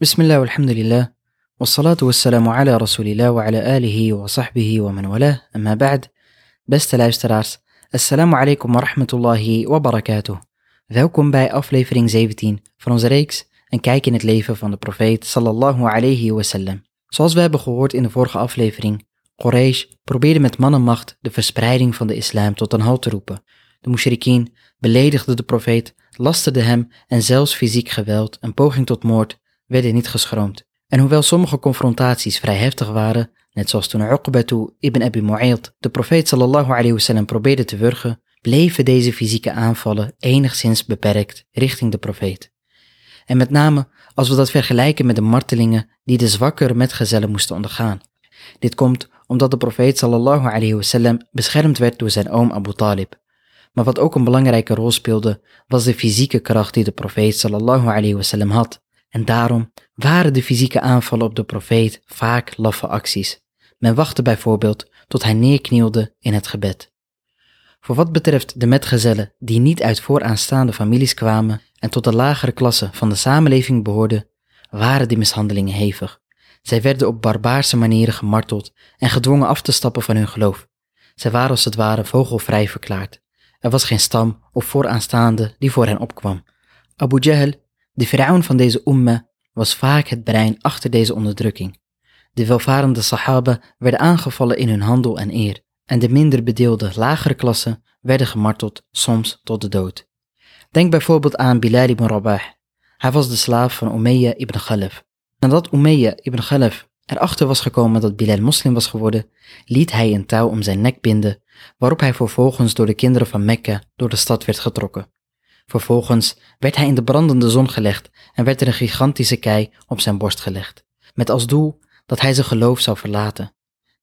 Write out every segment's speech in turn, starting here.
بسم الله والحمد لله والصلاة والسلام على رسول الله وعلى آله وصحبه ومن والاه أما بعد Beste luisteraars, assalamu alaikum wa rahmatullahi wa barakatuh. Welkom bij aflevering 17 van onze reeks Een kijk in het leven van de profeet sallallahu alayhi wasallam. Zoals we hebben gehoord in de vorige aflevering, Quraysh probeerde met mannenmacht de verspreiding van de islam tot een halt te roepen. De mushrikeen beledigden de profeet, lasterden hem en zelfs fysiek geweld en poging tot moord werden niet geschroomd. En hoewel sommige confrontaties vrij heftig waren, net zoals toen Uqbatu ibn Abi Mu'ayt de profeet sallallahu alayhi wasallam probeerde te wurgen, bleven deze fysieke aanvallen enigszins beperkt richting de profeet. En met name als we dat vergelijken met de martelingen die de zwakkere metgezellen moesten ondergaan. Dit komt omdat de profeet sallallahu alayhi wasallam beschermd werd door zijn oom Abu Talib. Maar wat ook een belangrijke rol speelde, was de fysieke kracht die de profeet sallallahu alayhi wasallam had. En daarom waren de fysieke aanvallen op de profeet vaak laffe acties. Men wachtte bijvoorbeeld tot hij neerknielde in het gebed. Voor wat betreft de metgezellen die niet uit vooraanstaande families kwamen en tot de lagere klasse van de samenleving behoorden, waren die mishandelingen hevig. Zij werden op barbaarse manieren gemarteld en gedwongen af te stappen van hun geloof. Zij waren als het ware vogelvrij verklaard. Er was geen stam of vooraanstaande die voor hen opkwam. Abu Jahl, de vrouwen van deze umma, was vaak het brein achter deze onderdrukking. De welvarende sahaba werden aangevallen in hun handel en eer, en de minder bedeelde lagere klassen werden gemarteld, soms tot de dood. Denk bijvoorbeeld aan Bilal ibn Rabah. Hij was de slaaf van Umayya ibn Khalaf. Nadat Umayya ibn Khalaf erachter was gekomen dat Bilal moslim was geworden, liet hij een touw om zijn nek binden, waarop hij vervolgens door de kinderen van Mekka door de stad werd getrokken. Vervolgens werd hij in de brandende zon gelegd en werd er een gigantische kei op zijn borst gelegd, met als doel dat hij zijn geloof zou verlaten.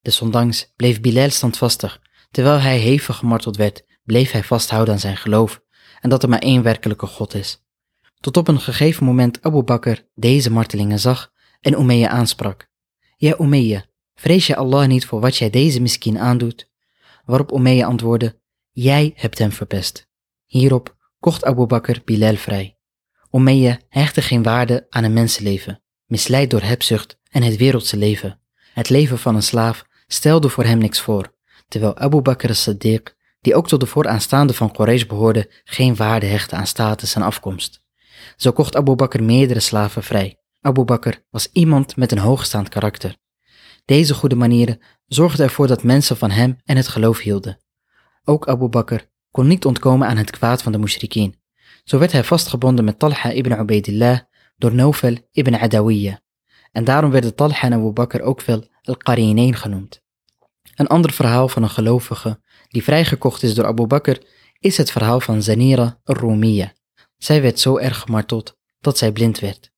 Desondanks bleef Bilal standvastig, terwijl hij hevig gemarteld werd, bleef hij vasthouden aan zijn geloof en dat er maar één werkelijke God is. Tot op een gegeven moment Abu Bakr deze martelingen zag en Umayya aansprak. Ja Umayya, vrees je Allah niet voor wat jij deze miskin aandoet? Waarop Umayya antwoordde, jij hebt hem verpest. Hierop kocht Abu Bakr Bilal vrij. Umayya hechtte geen waarde aan een mensenleven, misleid door hebzucht en het wereldse leven. Het leven van een slaaf stelde voor hem niks voor, terwijl Abu Bakr as-Siddiq, die ook tot de vooraanstaande van Quraysh behoorde, geen waarde hechtte aan status en afkomst. Zo kocht Abu Bakr meerdere slaven vrij. Abu Bakr was iemand met een hoogstaand karakter. Deze goede manieren zorgden ervoor dat mensen van hem en het geloof hielden. Ook Abu Bakr kon niet ontkomen aan het kwaad van de mushrikeen. Zo werd hij vastgebonden met Talha ibn Ubaidillah door Nofel ibn Adawiyya. En daarom werden Talha en Abu Bakr ook veel al-Qarinain genoemd. Een ander verhaal van een gelovige die vrijgekocht is door Abu Bakr is het verhaal van Zanira al-Rumiya. Zij werd zo erg gemarteld dat zij blind werd.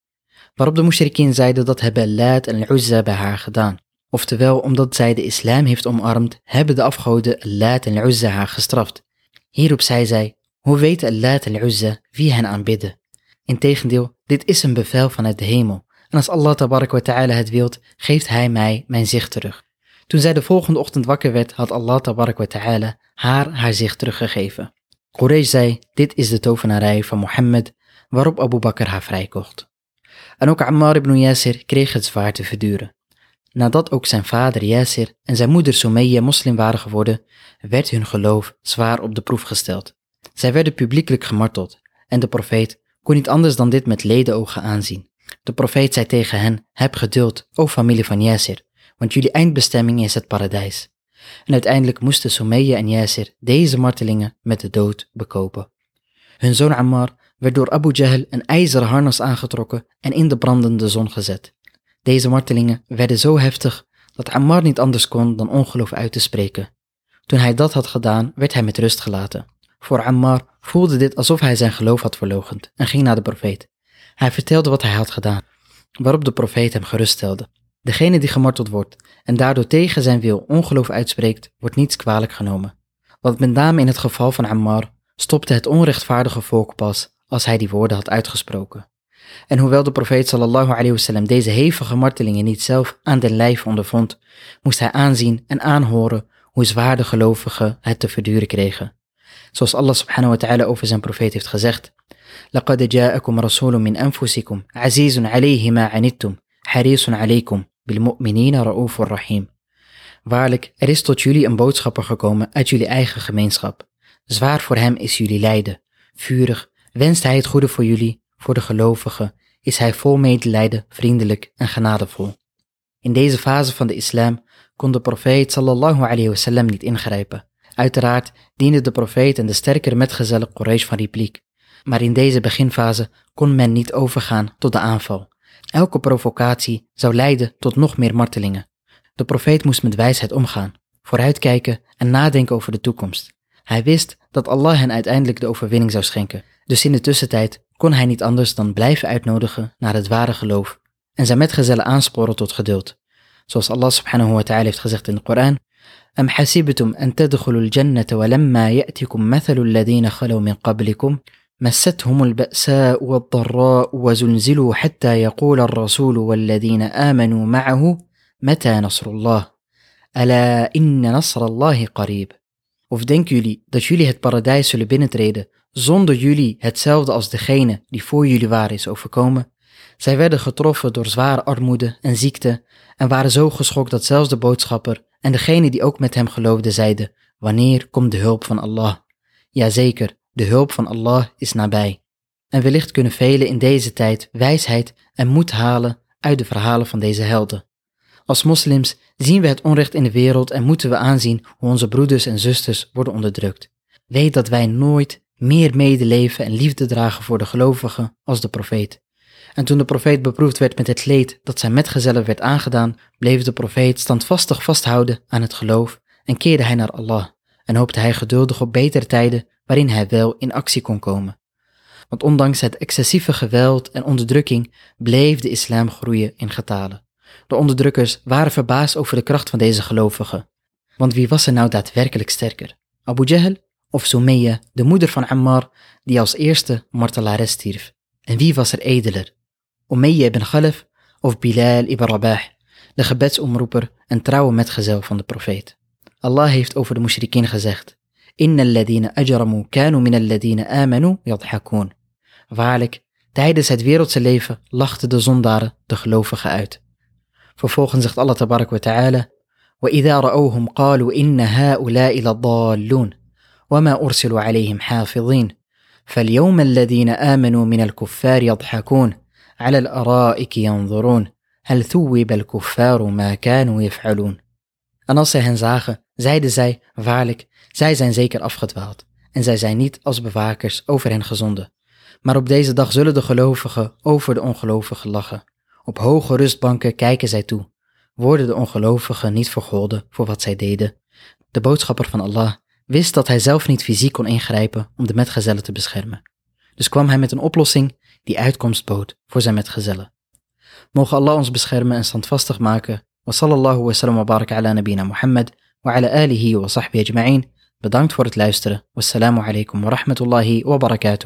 Waarop de mushrikeen zeiden dat hebben Laat en Uzza bij haar gedaan. Oftewel, omdat zij de islam heeft omarmd, hebben de afgoden Laat en Uzza haar gestraft. Hierop zei zij, hoe weten Laat en Uzza wie hen aanbidden? Integendeel, dit is een bevel vanuit de hemel. En als Allah ta'ala het wilt, geeft hij mij mijn zicht terug. Toen zij de volgende ochtend wakker werd, had Allah ta'ala haar haar zicht teruggegeven. Quraysh zei, dit is de tovenarij van Mohammed, waarop Abu Bakr haar vrijkocht. En ook Ammar ibn Yasir kreeg het zwaar te verduren. Nadat ook zijn vader Yasir en zijn moeder Sumayya moslim waren geworden, werd hun geloof zwaar op de proef gesteld. Zij werden publiekelijk gemarteld en de profeet kon niet anders dan dit met ledenogen aanzien. De profeet zei tegen hen, heb geduld, o familie van Yasir, want jullie eindbestemming is het paradijs. En uiteindelijk moesten Sumayya en Yasir deze martelingen met de dood bekopen. Hun zoon Ammar werd door Abu Jahl een ijzeren harnas aangetrokken en in de brandende zon gezet. Deze martelingen werden zo heftig dat Ammar niet anders kon dan ongeloof uit te spreken. Toen hij dat had gedaan, werd hij met rust gelaten. Voor Ammar voelde dit alsof hij zijn geloof had verlogend en ging naar de profeet. Hij vertelde wat hij had gedaan, waarop de profeet hem geruststelde. Degene die gemarteld wordt en daardoor tegen zijn wil ongeloof uitspreekt, wordt niets kwalijk genomen. Want met name in het geval van Ammar stopte het onrechtvaardige volk pas als hij die woorden had uitgesproken. En hoewel de profeet sallallahu alayhi wasallam deze hevige martelingen niet zelf aan den lijf ondervond, moest hij aanzien en aanhoren hoe zwaar de gelovigen het te verduren kregen. Zoals Allah subhanahu wa ta'ala over zijn profeet heeft gezegd, لقد جاءكم رسول من أنفسكم عزيز عليه ما عنتم حريص عليكم بالمؤمنين رؤوف رحيم Waarlijk, er is tot jullie een boodschapper gekomen uit jullie eigen gemeenschap. Zwaar voor hem is jullie lijden. Vurig wenst hij het goede voor jullie, voor de gelovigen, is hij vol medelijden, vriendelijk en genadevol. In deze fase van de islam kon de profeet sallallahu alayhi wasallam niet ingrijpen. Uiteraard diende de profeet en de sterkere metgezellen Quraysh van repliek. Maar in deze beginfase kon men niet overgaan tot de aanval. Elke provocatie zou leiden tot nog meer martelingen. De profeet moest met wijsheid omgaan, vooruitkijken en nadenken over de toekomst. Hij wist dat Allah hen uiteindelijk de overwinning zou schenken. Dus in de tussentijd kon hij niet anders dan blijven uitnodigen naar het ware geloof en zijn metgezellen aansporen tot geduld. Zoals Allah subhanahu wa ta'ala heeft gezegd in de Koran: أم حسبتم أن تدخلوا الجنة ولما يأتكم مثل الذين خلوا من قبلكم مستهم البأساء والضراء وزلزلوا حتى يقول الرسول والذين آمنوا معه متى نصر الله ألا إن نصر الله قريب Of denken jullie dat jullie het paradijs zullen binnentreden zonder jullie hetzelfde als degene die voor jullie waren is overkomen? Zij werden getroffen door zware armoede en ziekte en waren zo geschokt dat zelfs de boodschapper en degene die ook met hem geloofden zeiden, wanneer komt de hulp van Allah? Jazeker, de hulp van Allah is nabij. En wellicht kunnen velen in deze tijd wijsheid en moed halen uit de verhalen van deze helden. Als moslims zien we het onrecht in de wereld en moeten we aanzien hoe onze broeders en zusters worden onderdrukt. Weet dat wij nooit meer medeleven en liefde dragen voor de gelovigen als de profeet. En toen de profeet beproefd werd met het leed dat zijn metgezellen werd aangedaan, bleef de profeet standvastig vasthouden aan het geloof en keerde hij naar Allah en hoopte hij geduldig op betere tijden waarin hij wel in actie kon komen. Want ondanks het excessieve geweld en onderdrukking bleef de islam groeien in getalen. De onderdrukkers waren verbaasd over de kracht van deze gelovigen. Want wie was er nou daadwerkelijk sterker? Abu Jahl of Sumayya, de moeder van Ammar, die als eerste martelares stierf? En wie was er edeler? Umayya ibn Khalaf of Bilal ibn Rabah, de gebedsomroeper en trouwe metgezel van de profeet? Allah heeft over de mushrikin gezegd, Inna alladina ajramu kanu min alladina amanu yadhakun. Waarlijk, tijdens het wereldse leven lachten de zondaren de gelovigen uit. Vervolgens zegt Allah tabarak wa ta'ala, وإذا رأوهم قالوا إن هؤلاء لضالون وما أرسلوا عليهم حافظين فاليوم الذين آمنوا من الكفار يضحكون على الأرائك ينظرون هل ثوب الكفار ما كانوا يفعلون En als zij hen zagen, zeiden zij, waarlijk, zij zijn zeker afgedwaald, en zij zijn niet als bewakers over hen gezonden. Maar op deze dag zullen de gelovigen over de ongelovigen lachen. Op hoge rustbanken kijken zij toe. Worden de ongelovigen niet vergolden voor wat zij deden? De boodschapper van Allah wist dat hij zelf niet fysiek kon ingrijpen om de metgezellen te beschermen. Dus kwam hij met een oplossing die uitkomst bood voor zijn metgezellen. Mogen Allah ons beschermen en standvastig maken. Wa sallallahu wa sallam wa baraka ala nabina Muhammad wa ala alihi wa sahbihi ajma'in. Bedankt voor het luisteren. Wassalamu alaikum wa rahmatullahi wa barakatuh.